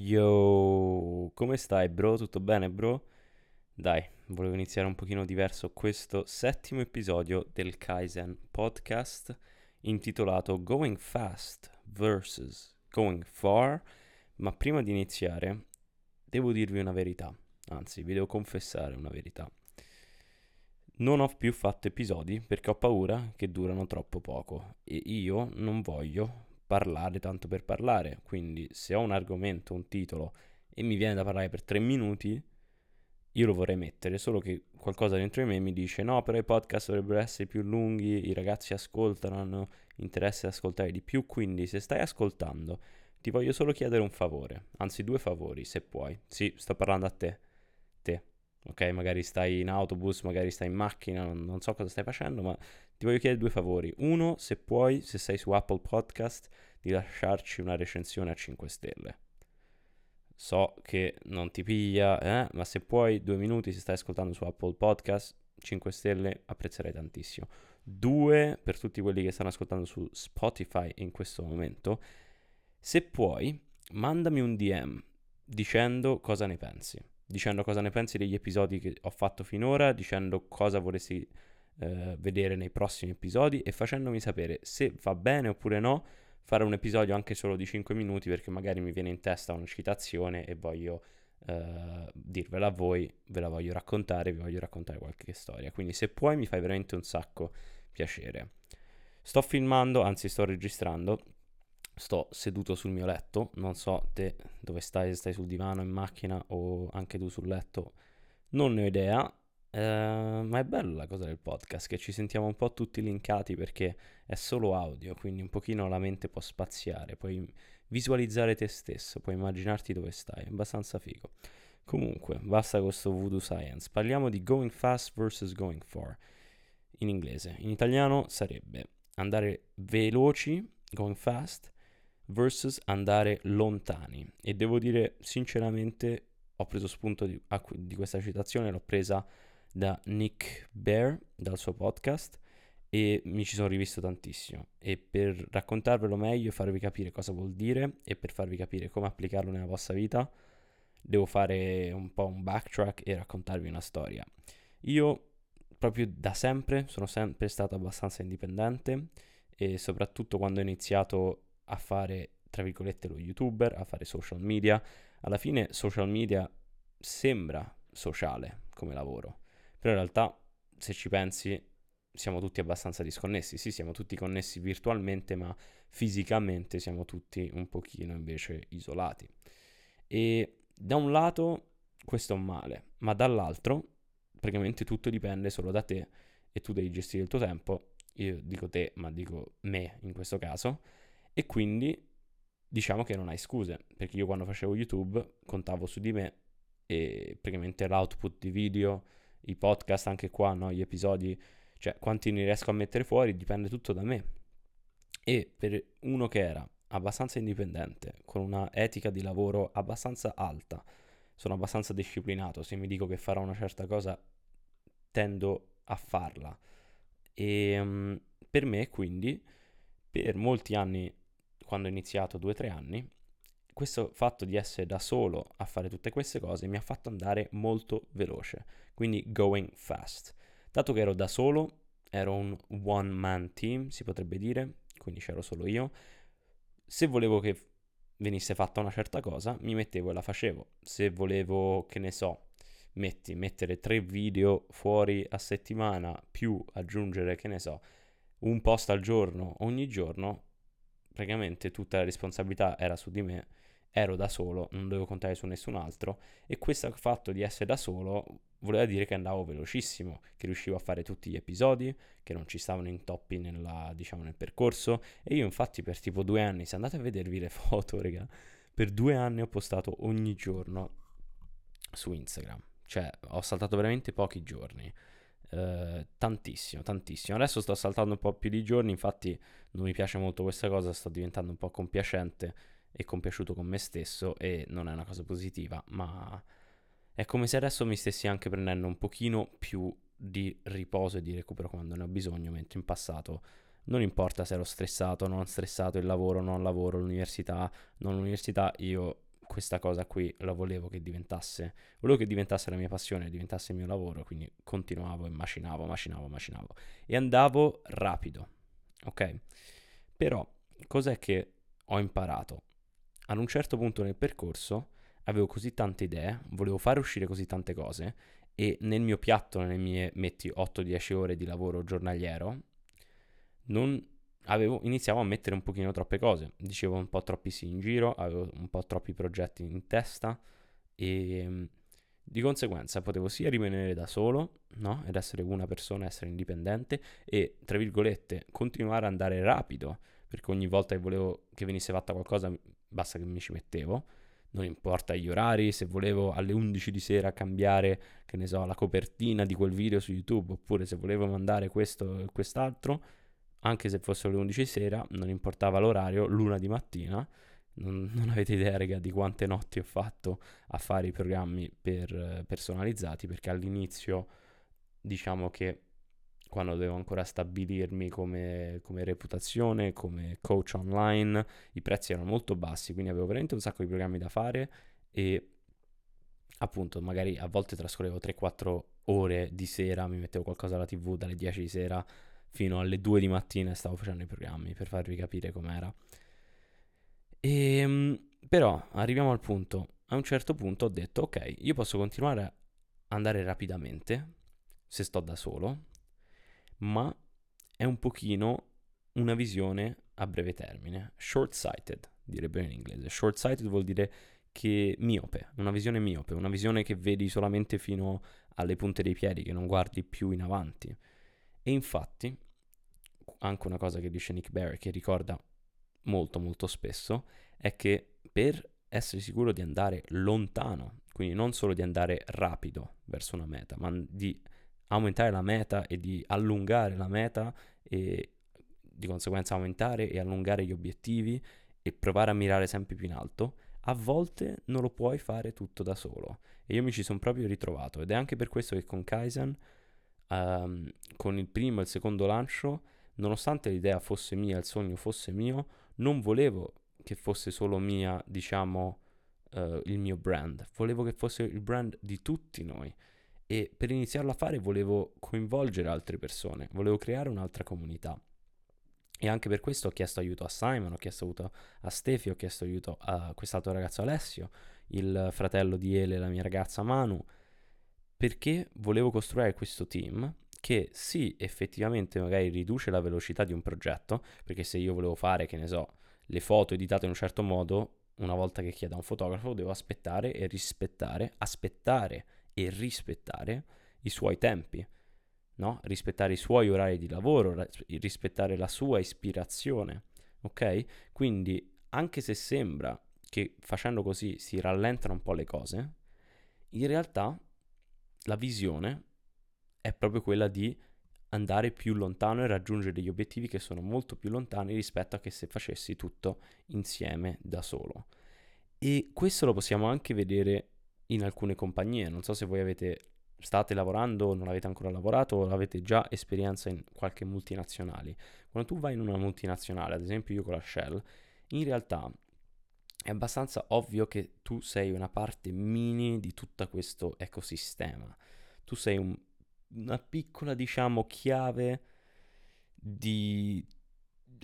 Yo, come stai bro? Tutto bene bro? Dai, volevo iniziare un pochino diverso questo settimo episodio del Kaizen podcast intitolato Going Fast vs. Going Far, ma prima di iniziare devo dirvi una verità, anzi vi devo confessare una verità. Non ho più fatto episodi perché ho paura che durano troppo poco e io non voglio parlare tanto per parlare. Quindi se ho un argomento, un titolo e mi viene da parlare per tre minuti, io lo vorrei mettere, solo che qualcosa dentro di me mi dice no, però i podcast dovrebbero essere più lunghi, i ragazzi ascoltano, hanno interesse ad ascoltare di più, quindi se stai ascoltando ti voglio solo chiedere un favore, anzi due favori se puoi. Sì, sto parlando a te, ok? Magari stai in autobus, magari stai in macchina, non, non so cosa stai facendo, ma ti voglio chiedere due favori. Uno, se puoi, se sei su Apple Podcast, di lasciarci una recensione a 5 stelle. So che non ti piglia, eh? ma se puoi, due minuti, se stai ascoltando su Apple Podcast, 5 stelle, apprezzerei tantissimo. Due, per tutti quelli che stanno ascoltando su Spotify in questo momento, se puoi, mandami un DM dicendo cosa ne pensi. Dicendo cosa ne pensi degli episodi che ho fatto finora, dicendo cosa vorresti eh, vedere nei prossimi episodi e facendomi sapere se va bene oppure no fare un episodio anche solo di 5 minuti perché magari mi viene in testa una citazione e voglio eh, dirvela a voi, ve la voglio raccontare, vi voglio raccontare qualche storia. Quindi se puoi mi fai veramente un sacco piacere. Sto filmando, anzi sto registrando, sto seduto sul mio letto, non so te dove stai, se stai sul divano, in macchina o anche tu sul letto, non ne ho idea, Uh, ma è bella la cosa del podcast, che ci sentiamo un po' tutti linkati perché è solo audio, quindi un pochino la mente può spaziare, puoi visualizzare te stesso, puoi immaginarti dove stai, è abbastanza figo. Comunque, basta questo voodoo science, parliamo di going fast versus going far, in inglese. In italiano sarebbe andare veloci, going fast, versus andare lontani. E devo dire sinceramente, ho preso spunto di, di questa citazione, l'ho presa da Nick Bear, dal suo podcast, e mi ci sono rivisto tantissimo. E per raccontarvelo meglio e farvi capire cosa vuol dire e per farvi capire come applicarlo nella vostra vita, devo fare un po' un backtrack e raccontarvi una storia. Io proprio da sempre sono sempre stato abbastanza indipendente e soprattutto quando ho iniziato a fare, tra virgolette, lo youtuber, a fare social media, alla fine social media sembra sociale come lavoro però in realtà, se ci pensi, siamo tutti abbastanza disconnessi. Sì, siamo tutti connessi virtualmente, ma fisicamente siamo tutti un pochino invece isolati. E da un lato questo è un male, ma dall'altro praticamente tutto dipende solo da te e tu devi gestire il tuo tempo. Io dico te, ma dico me in questo caso. E quindi diciamo che non hai scuse, perché io quando facevo YouTube contavo su di me e praticamente l'output di video i podcast anche qua, no? gli episodi, cioè quanti ne riesco a mettere fuori dipende tutto da me. E per uno che era abbastanza indipendente, con una etica di lavoro abbastanza alta, sono abbastanza disciplinato, se mi dico che farò una certa cosa tendo a farla. E um, per me quindi, per molti anni, quando ho iniziato, due o tre anni, questo fatto di essere da solo a fare tutte queste cose mi ha fatto andare molto veloce, quindi going fast. Dato che ero da solo, ero un one man team, si potrebbe dire, quindi c'ero solo io. Se volevo che venisse fatta una certa cosa, mi mettevo e la facevo. Se volevo, che ne so, metti, mettere tre video fuori a settimana, più aggiungere, che ne so, un post al giorno ogni giorno, praticamente tutta la responsabilità era su di me ero da solo, non dovevo contare su nessun altro e questo fatto di essere da solo voleva dire che andavo velocissimo, che riuscivo a fare tutti gli episodi, che non ci stavano intoppi nella, diciamo, nel percorso e io infatti per tipo due anni, se andate a vedervi le foto, raga, per due anni ho postato ogni giorno su Instagram, cioè ho saltato veramente pochi giorni. Uh, tantissimo, tantissimo. Adesso sto saltando un po' più di giorni, infatti non mi piace molto questa cosa, sto diventando un po' compiacente e compiaciuto con me stesso e non è una cosa positiva, ma è come se adesso mi stessi anche prendendo un pochino più di riposo e di recupero quando ne ho bisogno, mentre in passato non importa se ero stressato, non stressato, il lavoro, non lavoro, l'università, non l'università, io questa cosa qui la volevo che diventasse, volevo che diventasse la mia passione, diventasse il mio lavoro, quindi continuavo e macinavo, macinavo, macinavo e andavo rapido, ok? Però cos'è che ho imparato? Ad un certo punto nel percorso avevo così tante idee, volevo fare uscire così tante cose e nel mio piatto, nelle mie, metti 8-10 ore di lavoro giornaliero, non avevo, iniziavo a mettere un pochino troppe cose, dicevo un po' troppi sì in giro, avevo un po' troppi progetti in testa e ehm, di conseguenza potevo sia rimanere da solo, no? Ed essere una persona, essere indipendente e, tra virgolette, continuare ad andare rapido, perché ogni volta che volevo che venisse fatta qualcosa basta che mi ci mettevo, non importa gli orari, se volevo alle 11 di sera cambiare, che ne so, la copertina di quel video su YouTube, oppure se volevo mandare questo e quest'altro, anche se fossero le 11 di sera, non importava l'orario, l'una di mattina. Non, non, avete idea, raga, di quante notti ho fatto a fare i programmi per, personalizzati, perché all'inizio, diciamo che quando dovevo ancora stabilirmi come, come, reputazione, come coach online, i prezzi erano molto bassi, quindi avevo veramente un sacco di programmi da fare e appunto magari a volte trascorrevo 3-4 ore di sera, mi mettevo qualcosa alla tv dalle 10 di sera fino alle 2 di mattina e stavo facendo i programmi per farvi capire com'era. E, ehm, però arriviamo al punto, a un certo punto ho detto ok, io posso continuare a andare rapidamente se sto da solo, ma è un pochino una visione a breve termine, short-sighted direbbe in inglese. Short-sighted vuol dire che miope, una visione miope, una visione che vedi solamente fino alle punte dei piedi, che non guardi più in avanti. E infatti, anche una cosa che dice Nick Barry, che ricorda molto molto spesso, è che per essere sicuro di andare lontano, quindi non solo di andare rapido verso una meta, ma di aumentare la meta e di allungare la meta e di conseguenza aumentare e allungare gli obiettivi e provare a mirare sempre più in alto, a volte non lo puoi fare tutto da solo. E io mi ci sono proprio ritrovato ed è anche per questo che con Kaizen, um, con il primo e il secondo lancio, nonostante l'idea fosse mia, il sogno fosse mio, non volevo che fosse solo mia, diciamo, uh, il mio brand, volevo che fosse il brand di tutti noi e per iniziarlo a fare volevo coinvolgere altre persone, volevo creare un'altra comunità. E anche per questo ho chiesto aiuto a Simon, ho chiesto aiuto a Stefi, ho chiesto aiuto a quest'altro ragazzo Alessio, il fratello di Ele, la mia ragazza Manu, perché volevo costruire questo team che sì, effettivamente magari riduce la velocità di un progetto, perché se io volevo fare, che ne so, le foto editate in un certo modo, una volta che chiedo a un fotografo devo aspettare e rispettare, aspettare e rispettare i suoi tempi, no? rispettare i suoi orari di lavoro, rispettare la sua ispirazione, ok? Quindi anche se sembra che facendo così si rallentano un po' le cose, in realtà la visione è proprio quella di andare più lontano e raggiungere degli obiettivi che sono molto più lontani rispetto a che se facessi tutto insieme da solo. E questo lo possiamo anche vedere in alcune compagnie. Non so se voi avete, state lavorando non avete ancora lavorato o avete già esperienza in qualche multinazionale. Quando tu vai in una multinazionale, ad esempio io con la Shell, in realtà è abbastanza ovvio che tu sei una parte mini di tutto questo ecosistema. Tu sei un, una piccola, diciamo, chiave di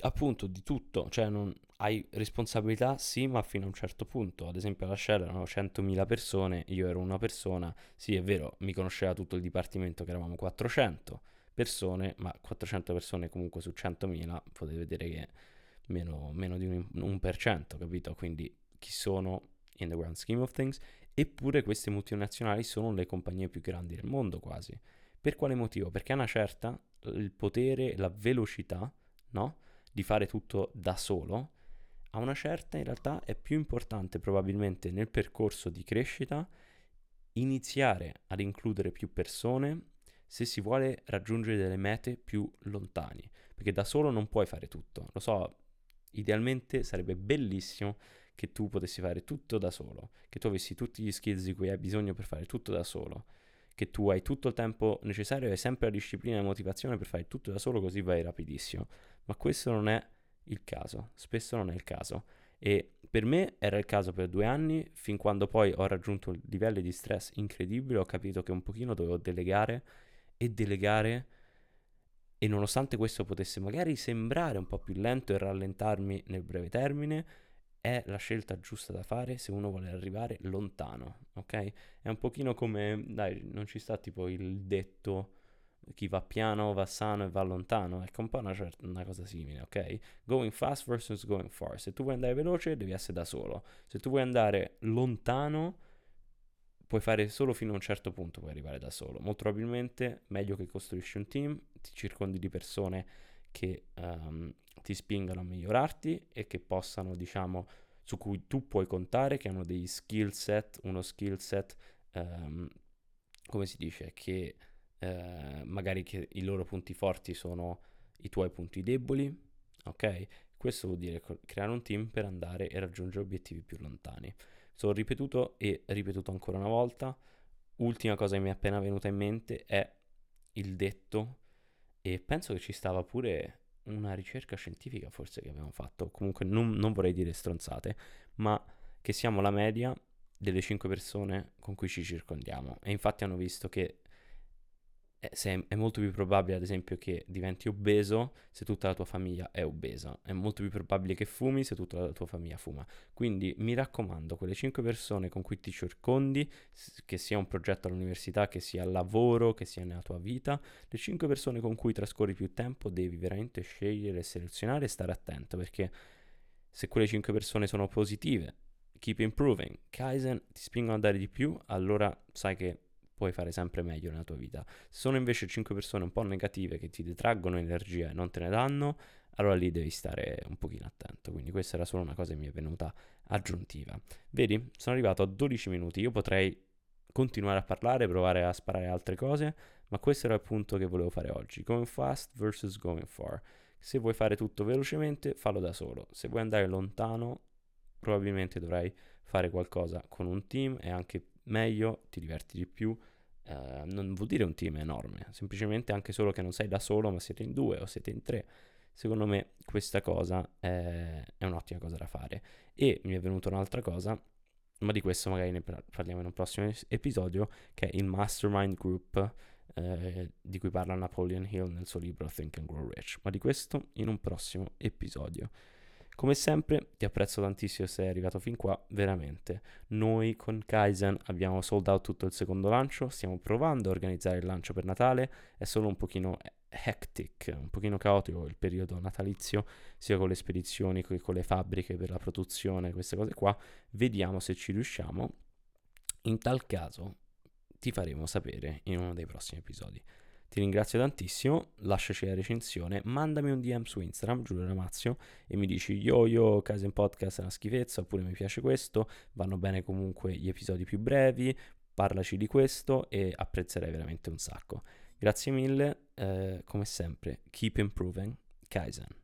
appunto di tutto, cioè non, hai responsabilità, sì, ma fino a un certo punto. Ad esempio, alla Shell erano 100.000 persone, io ero una persona, sì, è vero, mi conosceva tutto il dipartimento che eravamo 400 persone, ma 400 persone comunque su 100.000 potete vedere che meno, meno di un, un per cento, capito? Quindi chi sono in the grand scheme of things? Eppure queste multinazionali sono le compagnie più grandi del mondo quasi. Per quale motivo? Perché a una certa il potere, la velocità, no? Di fare tutto da solo a una certa in realtà è più importante probabilmente nel percorso di crescita iniziare ad includere più persone se si vuole raggiungere delle mete più lontane, perché da solo non puoi fare tutto. Lo so, idealmente sarebbe bellissimo che tu potessi fare tutto da solo, che tu avessi tutti gli skills di cui hai bisogno per fare tutto da solo, che tu hai tutto il tempo necessario e sempre la disciplina e la motivazione per fare tutto da solo, così vai rapidissimo. Ma questo non è il caso, spesso non è il caso. E Per me era il caso per due anni, fin quando poi ho raggiunto livelli di stress incredibili, ho capito che un pochino dovevo delegare e delegare e nonostante questo potesse magari sembrare un po' più lento e rallentarmi nel breve termine, è la scelta giusta da fare se uno vuole arrivare lontano, ok? È un pochino come, dai, non ci sta tipo il detto chi va piano va sano e va lontano, ecco un po' una, certa, una cosa simile, ok? Going fast versus going far. Se tu vuoi andare veloce devi essere da solo, se tu vuoi andare lontano puoi fare solo fino a un certo punto, puoi arrivare da solo. Molto probabilmente meglio che costruisci un team, ti circondi di persone che um, ti spingano a migliorarti e che possano, diciamo, su cui tu puoi contare, che hanno dei skill set, uno skill set, um, come si dice, che eh, magari che i loro punti forti sono i tuoi punti deboli, ok? Questo vuol dire creare un team per andare e raggiungere obiettivi più lontani. Sono ripetuto e ripetuto ancora una volta. Ultima cosa che mi è appena venuta in mente è il detto, e penso che ci stava pure una ricerca scientifica forse che abbiamo fatto, comunque non, non vorrei dire stronzate, ma che siamo la media delle 5 persone con cui ci circondiamo. E infatti hanno visto che è, è, molto più probabile, ad esempio, che diventi obeso se tutta la tua famiglia è obesa. È molto più probabile che fumi se tutta la tua famiglia fuma. Quindi mi raccomando, quelle 5 persone con cui ti circondi, che sia un progetto all'università, che sia al lavoro, che sia nella tua vita, le 5 persone con cui trascorri più tempo devi veramente scegliere, selezionare e stare attento perché se quelle 5 persone sono positive, keep improving, Kaizen ti spingono a dare di più, allora sai che puoi fare sempre meglio nella tua vita. Se sono invece 5 persone un po' negative che ti detraggono energia e non te ne danno, allora lì devi stare un pochino attento. Quindi questa era solo una cosa che mi è venuta aggiuntiva. Vedi, sono arrivato a 12 minuti, io potrei continuare a parlare, provare a sparare altre cose, ma questo era il punto che volevo fare oggi. Going fast versus going far. Se vuoi fare tutto velocemente, fallo da solo. Se vuoi andare lontano, probabilmente dovrai fare qualcosa con un team e anche meglio, ti diverti di più. Uh, non vuol dire un team enorme, semplicemente anche solo che non sei da solo, ma siete in due o siete in tre. Secondo me questa cosa è, è un'ottima cosa da fare. E mi è venuta un'altra cosa, ma di questo magari ne parliamo in un prossimo episodio, che è il Mastermind Group eh, di cui parla Napoleon Hill nel suo libro Think and Grow Rich. Ma di questo in un prossimo episodio. Come sempre ti apprezzo tantissimo se sei arrivato fin qua, veramente. Noi con Kaizen abbiamo sold out tutto il secondo lancio, stiamo provando a organizzare il lancio per Natale, è solo un pochino hectic, un pochino caotico il periodo natalizio, sia con le spedizioni che con le fabbriche per la produzione, queste cose qua. Vediamo se ci riusciamo. In tal caso ti faremo sapere in uno dei prossimi episodi. Ti ringrazio tantissimo, lasciaci la recensione, mandami un DM su Instagram, Giulio Ramazio, e mi dici yo yo, Kaizen Podcast è una schifezza, oppure mi piace questo, vanno bene comunque gli episodi più brevi, parlaci di questo e apprezzerei veramente un sacco. Grazie mille, eh, come sempre, keep improving, Kaizen.